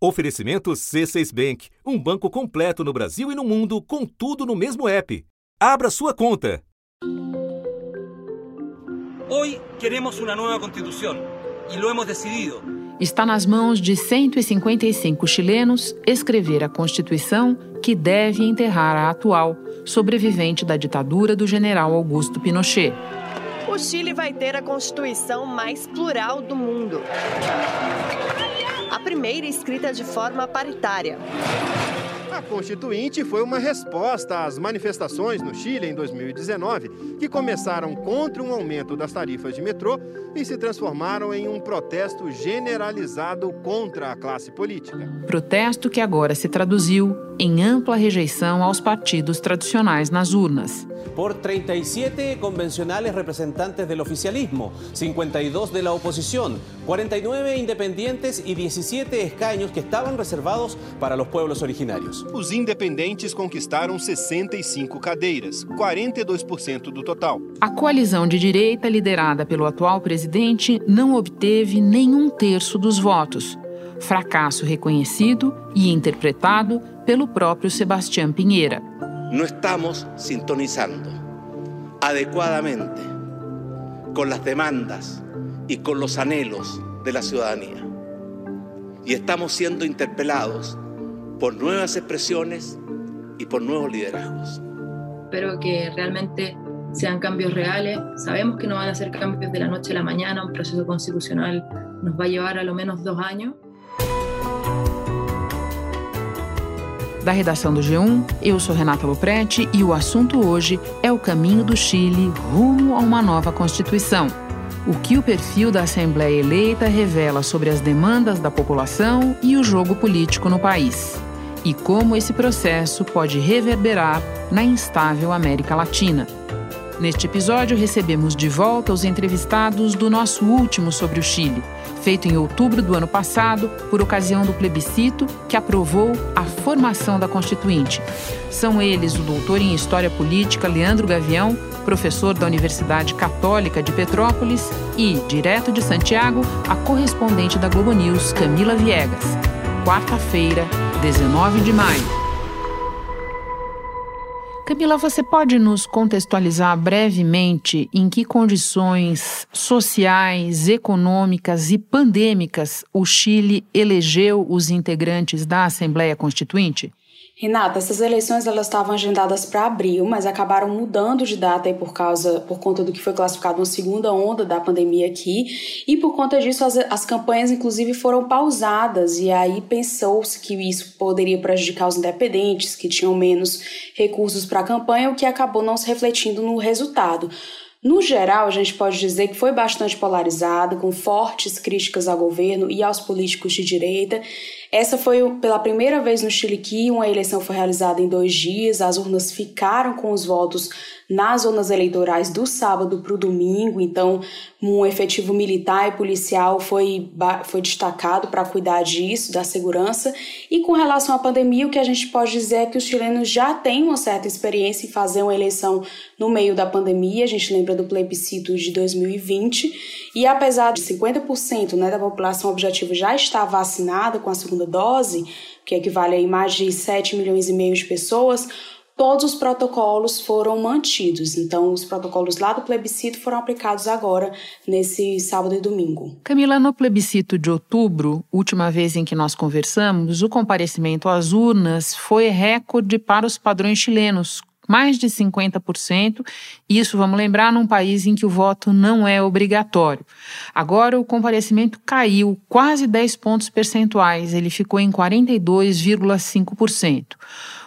Oferecimento C6 Bank, um banco completo no Brasil e no mundo, com tudo no mesmo app. Abra sua conta. Hoy queremos una nueva constitución y lo hemos decidido. Está nas mãos de 155 chilenos escrever a Constituição que deve enterrar a atual, sobrevivente da ditadura do general Augusto Pinochet. O Chile vai ter a Constituição mais plural do mundo a primeira escrita de forma paritária. A Constituinte foi uma resposta às manifestações no Chile em 2019, que começaram contra um aumento das tarifas de metrô e se transformaram em um protesto generalizado contra a classe política. Protesto que agora se traduziu em ampla rejeição aos partidos tradicionais nas urnas. Por 37 convencionales representantes del oficialismo, 52 de la oposición, 49 independientes y 17 escaños que estaban reservados para los pueblos originarios. Os independentes conquistaram 65 cadeiras, 42% do total. A coalizão de direita, liderada pelo atual presidente, não obteve nenhum terço dos votos. Fracasso reconhecido e interpretado pelo próprio Sebastián Pinheira. Não estamos sintonizando adequadamente com as demandas e com os anhelos da ciudadanía. E estamos sendo interpelados por nuevas expresiones y por nuevos liderazgos. Espero que realmente sean cambios reales. Sabemos que no van a ser cambios de la noche a la mañana, un proceso constitucional nos va a llevar a lo menos dos años. Da redação do G1, eu sou Renata Loprete e o assunto hoje é o caminho do Chile rumo a uma nova Constituição. O que o perfil da Assembleia eleita revela sobre as demandas da população e o jogo político no país e como esse processo pode reverberar na instável América Latina. Neste episódio, recebemos de volta os entrevistados do nosso último sobre o Chile, feito em outubro do ano passado, por ocasião do plebiscito que aprovou a formação da Constituinte. São eles o doutor em História Política Leandro Gavião, professor da Universidade Católica de Petrópolis, e, direto de Santiago, a correspondente da Globo News, Camila Viegas. Quarta-feira, 19 de maio. Camila, você pode nos contextualizar brevemente em que condições sociais, econômicas e pandêmicas o Chile elegeu os integrantes da Assembleia Constituinte? Renata, essas eleições elas estavam agendadas para abril, mas acabaram mudando de data aí por causa, por conta do que foi classificado uma segunda onda da pandemia aqui, e por conta disso as, as campanhas inclusive foram pausadas e aí pensou-se que isso poderia prejudicar os independentes que tinham menos recursos para a campanha, o que acabou não se refletindo no resultado. No geral, a gente pode dizer que foi bastante polarizado, com fortes críticas ao governo e aos políticos de direita. Essa foi pela primeira vez no Chile que uma eleição foi realizada em dois dias, as urnas ficaram com os votos nas zonas eleitorais do sábado para o domingo, então um efetivo militar e policial foi, foi destacado para cuidar disso, da segurança. E com relação à pandemia, o que a gente pode dizer é que os chilenos já têm uma certa experiência em fazer uma eleição no meio da pandemia, a gente lembra do plebiscito de 2020, e apesar de 50% né, da população objetiva já estar vacinada com a segunda dose, que equivale a mais de 7 milhões e meio de pessoas, todos os protocolos foram mantidos. Então, os protocolos lá do plebiscito foram aplicados agora, nesse sábado e domingo. Camila, no plebiscito de outubro, última vez em que nós conversamos, o comparecimento às urnas foi recorde para os padrões chilenos, mais de 50%. Isso, vamos lembrar, num país em que o voto não é obrigatório. Agora, o comparecimento caiu quase 10 pontos percentuais, ele ficou em 42,5%.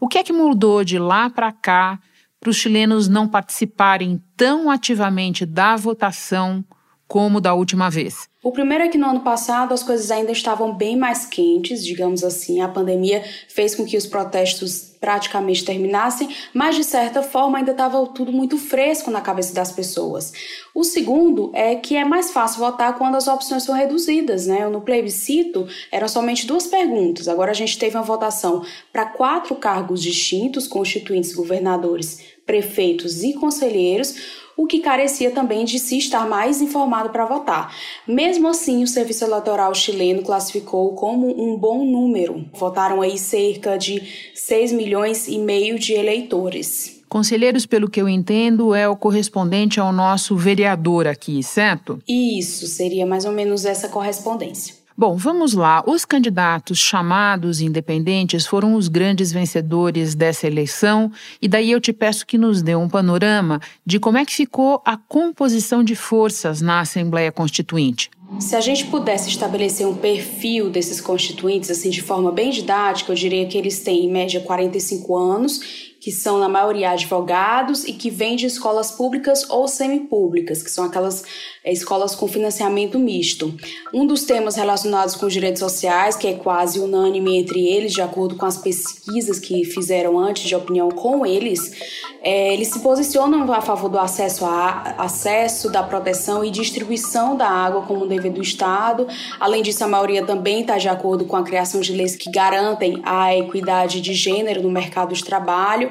O que é que mudou de lá para cá para os chilenos não participarem tão ativamente da votação como da última vez? O primeiro é que no ano passado as coisas ainda estavam bem mais quentes, digamos assim. A pandemia fez com que os protestos praticamente terminassem, mas de certa forma ainda estava tudo muito fresco na cabeça das pessoas. O segundo é que é mais fácil votar quando as opções são reduzidas, né? No plebiscito eram somente duas perguntas. Agora a gente teve uma votação para quatro cargos distintos, constituintes, governadores, prefeitos e conselheiros, o que carecia também de se estar mais informado para votar. Mesmo assim, o Serviço Eleitoral chileno classificou como um bom número. Votaram aí cerca de 6 milhões e meio de eleitores. Conselheiros, pelo que eu entendo, é o correspondente ao nosso vereador aqui, certo? Isso, seria mais ou menos essa correspondência. Bom, vamos lá. Os candidatos chamados independentes foram os grandes vencedores dessa eleição, e daí eu te peço que nos dê um panorama de como é que ficou a composição de forças na Assembleia Constituinte. Se a gente pudesse estabelecer um perfil desses constituintes assim de forma bem didática, eu diria que eles têm em média 45 anos que são na maioria advogados e que vêm de escolas públicas ou semipúblicas, que são aquelas é, escolas com financiamento misto. Um dos temas relacionados com os direitos sociais, que é quase unânime entre eles, de acordo com as pesquisas que fizeram antes de opinião com eles, é, eles se posicionam a favor do acesso, a, acesso, da proteção e distribuição da água como um dever do Estado. Além disso, a maioria também está de acordo com a criação de leis que garantem a equidade de gênero no mercado de trabalho.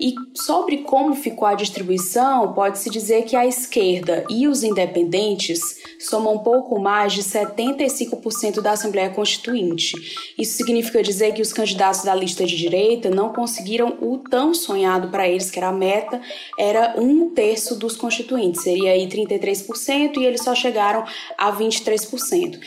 E sobre como ficou a distribuição, pode-se dizer que a esquerda e os independentes somam um pouco mais de 75% da Assembleia Constituinte. Isso significa dizer que os candidatos da lista de direita não conseguiram o tão sonhado para eles, que era a meta, era um terço dos constituintes, seria aí 33%, e eles só chegaram a 23%.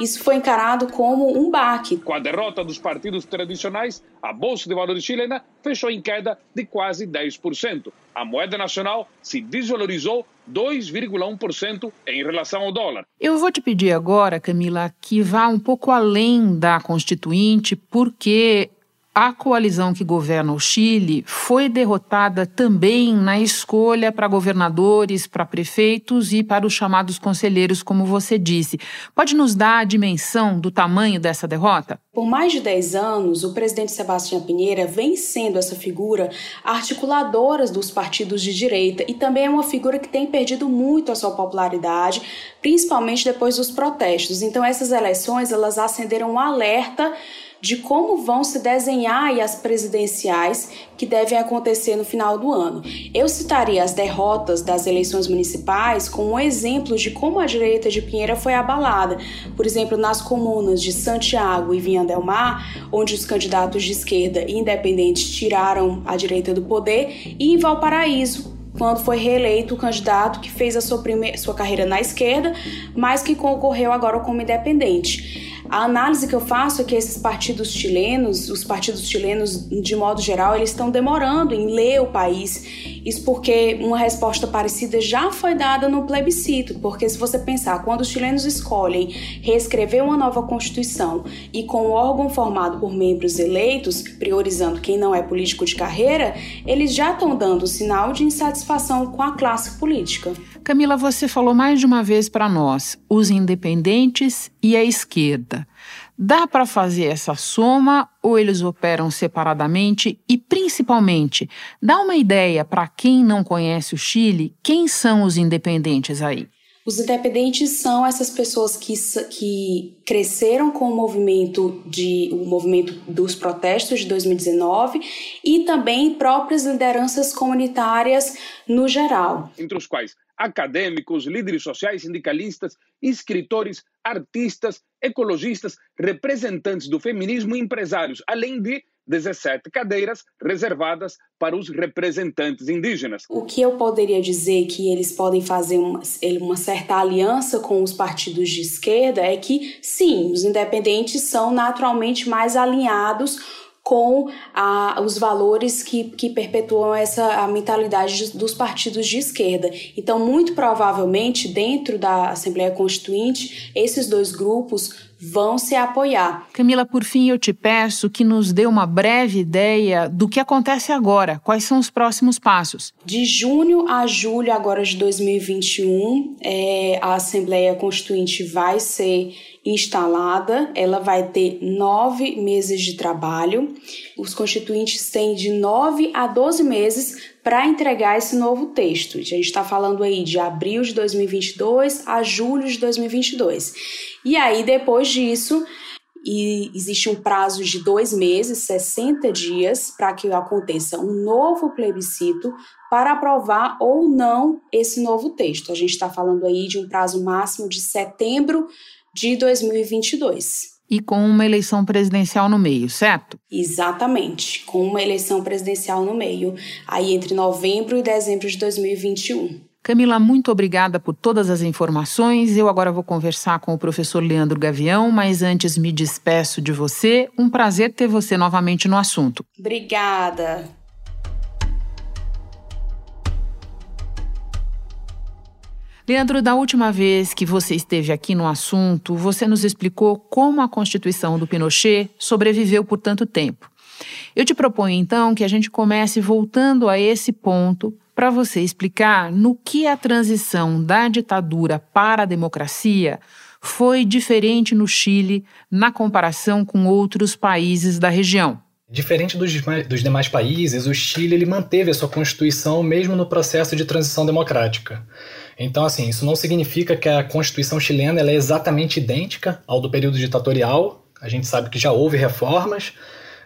Isso foi encarado como um baque. Com a derrota dos partidos tradicionais, a Bolsa de Valores chilena fechou em queda de quase 10%. A moeda nacional se desvalorizou 2,1% em relação ao dólar. Eu vou te pedir agora, Camila, que vá um pouco além da Constituinte, porque a coalizão que governa o Chile foi derrotada também na escolha para governadores, para prefeitos e para os chamados conselheiros, como você disse. Pode nos dar a dimensão do tamanho dessa derrota? Por mais de 10 anos, o presidente Sebastião Pinheira vem sendo essa figura articuladora dos partidos de direita e também é uma figura que tem perdido muito a sua popularidade, principalmente depois dos protestos. Então essas eleições, elas acenderam um alerta de como vão se desenhar as presidenciais que devem acontecer no final do ano. Eu citaria as derrotas das eleições municipais como um exemplo de como a direita de Pinheira foi abalada. Por exemplo, nas comunas de Santiago e Vinha del Mar, onde os candidatos de esquerda e independentes tiraram a direita do poder, e em Valparaíso, quando foi reeleito o candidato que fez a sua, primeira, sua carreira na esquerda, mas que concorreu agora como independente. A análise que eu faço é que esses partidos chilenos, os partidos chilenos de modo geral, eles estão demorando em ler o país. Isso porque uma resposta parecida já foi dada no plebiscito, porque se você pensar, quando os chilenos escolhem reescrever uma nova constituição e com o órgão formado por membros eleitos, priorizando quem não é político de carreira, eles já estão dando sinal de insatisfação com a classe política. Camila, você falou mais de uma vez para nós, os independentes e a esquerda. Dá para fazer essa soma ou eles operam separadamente? E, principalmente, dá uma ideia para quem não conhece o Chile, quem são os independentes aí? Os independentes são essas pessoas que, que cresceram com o movimento de o movimento dos protestos de 2019 e também próprias lideranças comunitárias no geral. Entre os quais acadêmicos, líderes sociais, sindicalistas, escritores, artistas, ecologistas, representantes do feminismo e empresários, além de 17 cadeiras reservadas para os representantes indígenas. O que eu poderia dizer que eles podem fazer uma, uma, certa aliança com os partidos de esquerda é que, sim, os independentes são naturalmente mais alinhados com a, os valores que, que perpetuam essa a mentalidade dos partidos de esquerda. Então, muito provavelmente, dentro da Assembleia Constituinte, esses dois grupos vão se apoiar. Camila, por fim, eu te peço que nos dê uma breve ideia do que acontece agora. Quais são os próximos passos? De junho a julho agora de 2021, é, a Assembleia Constituinte vai ser instalada, ela vai ter nove meses de trabalho. Os constituintes têm de nove a doze meses para entregar esse novo texto. A gente está falando aí de abril de 2022 a julho de 2022. E aí, depois disso, e existe um prazo de dois meses, 60 dias, para que aconteça um novo plebiscito para aprovar ou não esse novo texto. A gente está falando aí de um prazo máximo de setembro de 2022. E com uma eleição presidencial no meio, certo? Exatamente, com uma eleição presidencial no meio, aí entre novembro e dezembro de 2021. Camila, muito obrigada por todas as informações. Eu agora vou conversar com o professor Leandro Gavião, mas antes me despeço de você. Um prazer ter você novamente no assunto. Obrigada. Leandro, da última vez que você esteve aqui no assunto, você nos explicou como a Constituição do Pinochet sobreviveu por tanto tempo. Eu te proponho então que a gente comece voltando a esse ponto para você explicar no que a transição da ditadura para a democracia foi diferente no Chile na comparação com outros países da região. Diferente dos, dos demais países, o Chile ele manteve a sua constituição mesmo no processo de transição democrática. Então, assim, isso não significa que a constituição chilena é exatamente idêntica ao do período ditatorial. A gente sabe que já houve reformas,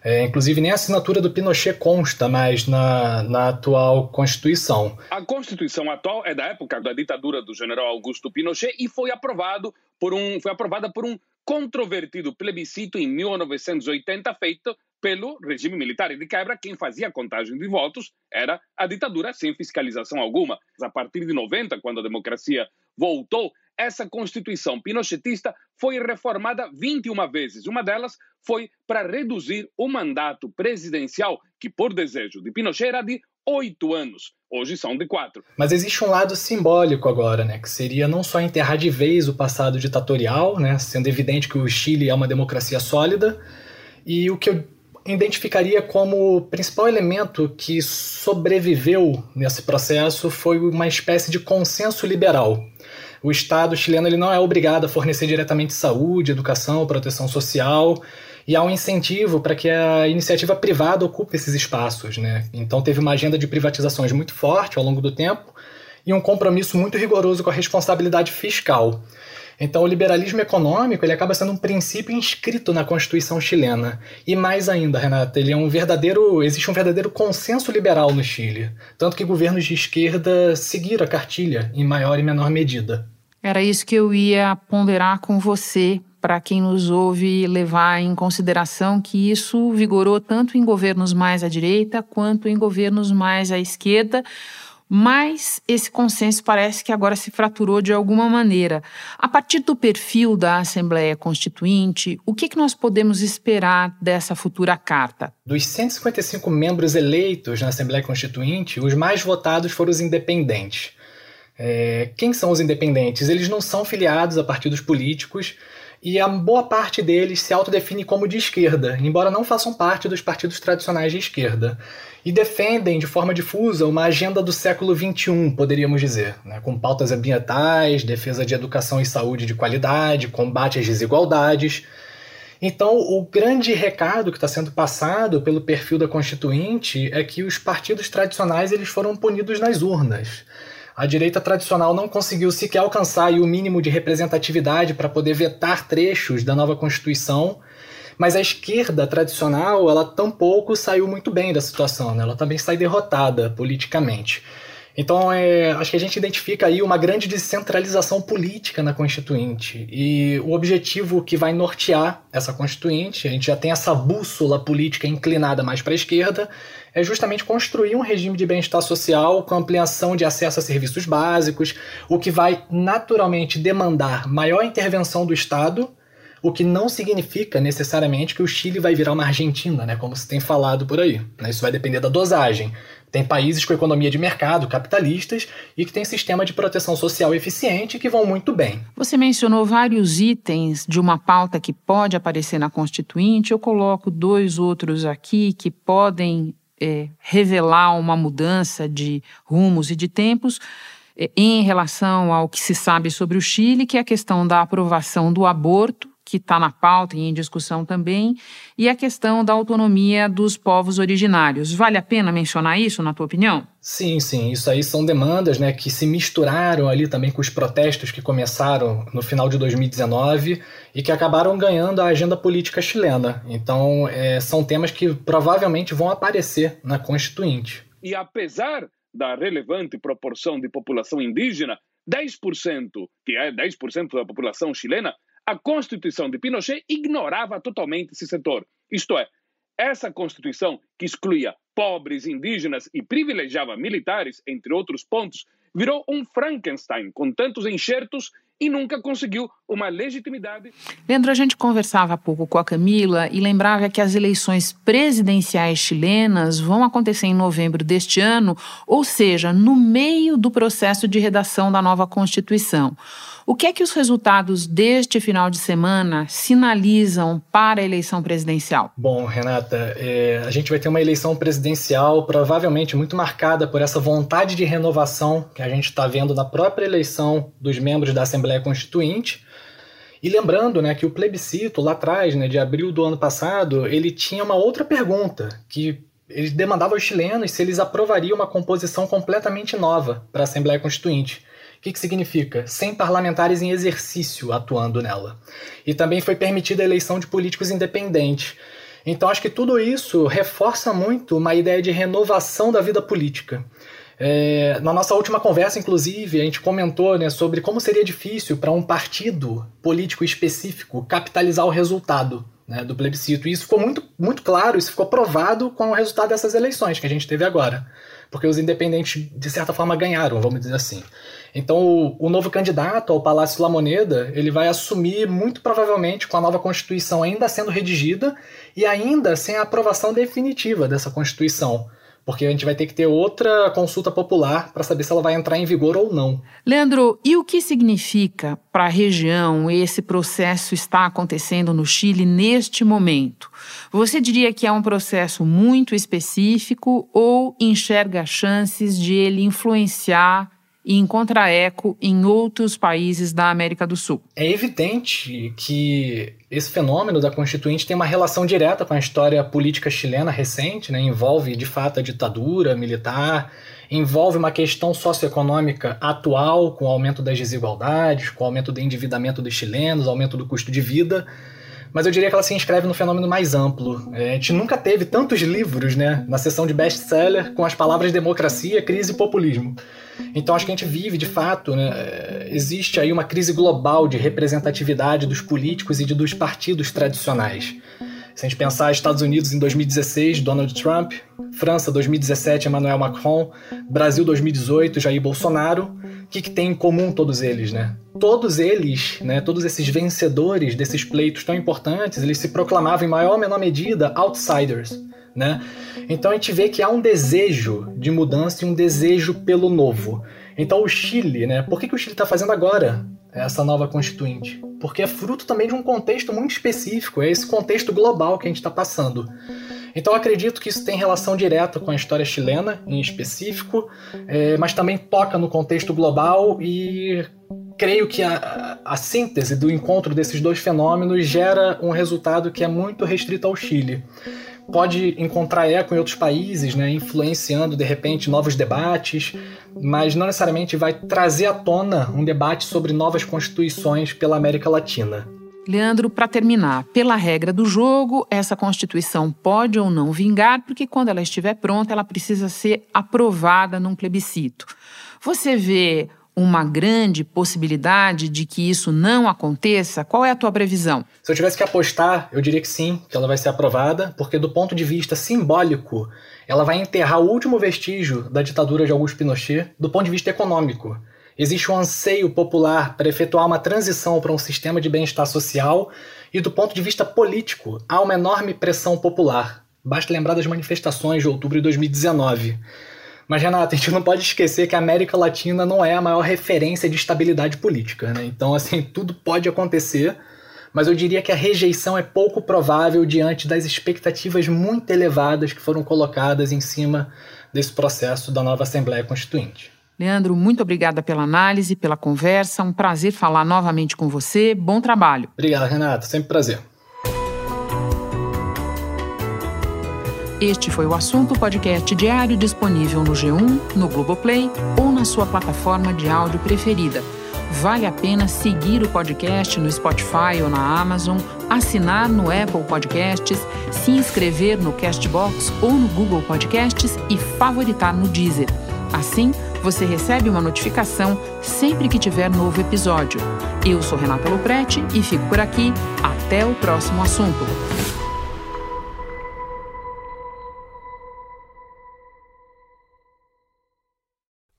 é, inclusive, nem a assinatura do Pinochet consta mais na, na atual Constituição. A Constituição atual é da época da ditadura do general Augusto Pinochet e foi, aprovado por um, foi aprovada por um controvertido plebiscito em 1980 feito pelo regime militar de quebra, quem fazia a contagem de votos era a ditadura sem fiscalização alguma. A partir de 90, quando a democracia voltou, essa Constituição pinochetista foi reformada 21 vezes. Uma delas foi para reduzir o mandato presidencial, que por desejo de Pinochet era de oito anos. Hoje são de quatro. Mas existe um lado simbólico agora, né? Que seria não só enterrar de vez o passado ditatorial, né? Sendo evidente que o Chile é uma democracia sólida. E o que eu identificaria como principal elemento que sobreviveu nesse processo foi uma espécie de consenso liberal o Estado chileno ele não é obrigado a fornecer diretamente saúde, educação, proteção social, e há um incentivo para que a iniciativa privada ocupe esses espaços. Né? Então teve uma agenda de privatizações muito forte ao longo do tempo e um compromisso muito rigoroso com a responsabilidade fiscal. Então, o liberalismo econômico ele acaba sendo um princípio inscrito na Constituição chilena. E mais ainda, Renata, ele é um verdadeiro, existe um verdadeiro consenso liberal no Chile, tanto que governos de esquerda seguiram a cartilha em maior e menor medida. Era isso que eu ia ponderar com você, para quem nos ouve levar em consideração que isso vigorou tanto em governos mais à direita quanto em governos mais à esquerda, mas esse consenso parece que agora se fraturou de alguma maneira. A partir do perfil da Assembleia Constituinte, o que, que nós podemos esperar dessa futura carta? Dos 155 membros eleitos na Assembleia Constituinte, os mais votados foram os independentes. É, quem são os independentes? Eles não são filiados a partidos políticos e a boa parte deles se autodefine como de esquerda, embora não façam parte dos partidos tradicionais de esquerda. E defendem de forma difusa uma agenda do século XXI, poderíamos dizer, né, com pautas ambientais, defesa de educação e saúde de qualidade, combate às desigualdades. Então, o grande recado que está sendo passado pelo perfil da Constituinte é que os partidos tradicionais eles foram punidos nas urnas a direita tradicional não conseguiu sequer alcançar o mínimo de representatividade para poder vetar trechos da nova Constituição, mas a esquerda tradicional, ela tampouco saiu muito bem da situação, né? ela também sai derrotada politicamente. Então, é, acho que a gente identifica aí uma grande descentralização política na Constituinte. E o objetivo que vai nortear essa Constituinte, a gente já tem essa bússola política inclinada mais para a esquerda, é justamente construir um regime de bem-estar social com ampliação de acesso a serviços básicos, o que vai naturalmente demandar maior intervenção do Estado, o que não significa necessariamente que o Chile vai virar uma Argentina, né, como se tem falado por aí. Né? Isso vai depender da dosagem. Tem países com economia de mercado, capitalistas, e que têm sistema de proteção social eficiente que vão muito bem. Você mencionou vários itens de uma pauta que pode aparecer na Constituinte. Eu coloco dois outros aqui que podem é, revelar uma mudança de rumos e de tempos é, em relação ao que se sabe sobre o Chile, que é a questão da aprovação do aborto que está na pauta e em discussão também, e a questão da autonomia dos povos originários. Vale a pena mencionar isso, na tua opinião? Sim, sim. Isso aí são demandas né, que se misturaram ali também com os protestos que começaram no final de 2019 e que acabaram ganhando a agenda política chilena. Então, é, são temas que provavelmente vão aparecer na Constituinte. E apesar da relevante proporção de população indígena, 10%, que é 10% da população chilena, a Constituição de Pinochet ignorava totalmente esse setor. Isto é, essa Constituição, que excluía pobres, indígenas e privilegiava militares, entre outros pontos, virou um Frankenstein com tantos enxertos e nunca conseguiu uma legitimidade. Leandro, a gente conversava há pouco com a Camila e lembrava que as eleições presidenciais chilenas vão acontecer em novembro deste ano, ou seja, no meio do processo de redação da nova Constituição. O que é que os resultados deste final de semana sinalizam para a eleição presidencial? Bom, Renata, é, a gente vai ter uma eleição presidencial provavelmente muito marcada por essa vontade de renovação que a gente está vendo na própria eleição dos membros da Assembleia Constituinte. E lembrando né, que o plebiscito lá atrás, né, de abril do ano passado, ele tinha uma outra pergunta, que ele demandava aos chilenos se eles aprovariam uma composição completamente nova para a Assembleia Constituinte que, que significa? Sem parlamentares em exercício atuando nela. E também foi permitida a eleição de políticos independentes. Então acho que tudo isso reforça muito uma ideia de renovação da vida política. É, na nossa última conversa, inclusive, a gente comentou né, sobre como seria difícil para um partido político específico capitalizar o resultado né, do plebiscito. E isso ficou muito, muito claro, isso ficou provado com o resultado dessas eleições que a gente teve agora. Porque os independentes, de certa forma, ganharam, vamos dizer assim. Então, o, o, novo candidato ao Palácio La Moneda, ele vai assumir muito provavelmente com a nova Constituição ainda sendo redigida e ainda sem a aprovação definitiva dessa Constituição. Porque a gente vai ter que ter outra consulta popular para saber se ela vai entrar em vigor ou não. Leandro, e o que significa para a região esse processo está acontecendo no Chile neste momento? Você diria que é um processo muito específico ou enxerga chances de ele influenciar e encontra eco em outros países da América do Sul. É evidente que esse fenômeno da Constituinte tem uma relação direta com a história política chilena recente, né? envolve de fato a ditadura militar, envolve uma questão socioeconômica atual, com o aumento das desigualdades, com o aumento do endividamento dos chilenos, aumento do custo de vida mas eu diria que ela se inscreve no fenômeno mais amplo. É, a gente nunca teve tantos livros né, na seção de best-seller com as palavras democracia, crise e populismo. Então acho que a gente vive, de fato, né, existe aí uma crise global de representatividade dos políticos e de, dos partidos tradicionais. Se a gente pensar Estados Unidos em 2016, Donald Trump, França 2017, Emmanuel Macron, Brasil 2018, Jair Bolsonaro, o que, que tem em comum todos eles, né? Todos eles, né, todos esses vencedores desses pleitos tão importantes, eles se proclamavam em maior ou menor medida outsiders, né? Então a gente vê que há um desejo de mudança e um desejo pelo novo. Então o Chile, né? Por que, que o Chile está fazendo agora essa nova constituinte? Porque é fruto também de um contexto muito específico, é esse contexto global que a gente está passando. Então acredito que isso tem relação direta com a história chilena, em específico, é, mas também toca no contexto global e creio que a, a, síntese do encontro desses dois fenômenos gera um resultado que é muito restrito ao Chile. Pode encontrar eco em outros países, né, influenciando de repente novos debates, mas não necessariamente vai trazer à tona um debate sobre novas constituições pela América Latina. Leandro, para terminar, pela regra do jogo, essa Constituição pode ou não vingar, porque quando ela estiver pronta, ela precisa ser aprovada num plebiscito. Você vê uma grande possibilidade de que isso não aconteça? Qual é a tua previsão? Se eu tivesse que apostar, eu diria que sim, que ela vai ser aprovada, porque do ponto de vista simbólico, ela vai enterrar o último vestígio da ditadura de Augusto Pinochet do ponto de vista econômico. Existe um anseio popular para efetuar uma transição para um sistema de bem-estar social e, do ponto de vista político, há uma enorme pressão popular. Basta lembrar das manifestações de outubro de 2019. Mas, Renata, a gente não pode esquecer que a América Latina não é a maior referência de estabilidade política. Né? Então, assim, tudo pode acontecer, mas eu diria que a rejeição é pouco provável diante das expectativas muito elevadas que foram colocadas em cima desse processo da nova Assembleia Constituinte. Leandro, muito obrigada pela análise, pela conversa. Um prazer falar novamente com você. Bom trabalho. Obrigado, Renato. Sempre prazer. Este foi o assunto podcast diário disponível no G1, no Globoplay ou na sua plataforma de áudio preferida. Vale a pena seguir o podcast no Spotify ou na Amazon, assinar no Apple Podcasts, se inscrever no Castbox ou no Google Podcasts e favoritar no Deezer. Assim, você recebe uma notificação sempre que tiver novo episódio. Eu sou Renata Loprete e fico por aqui. Até o próximo assunto.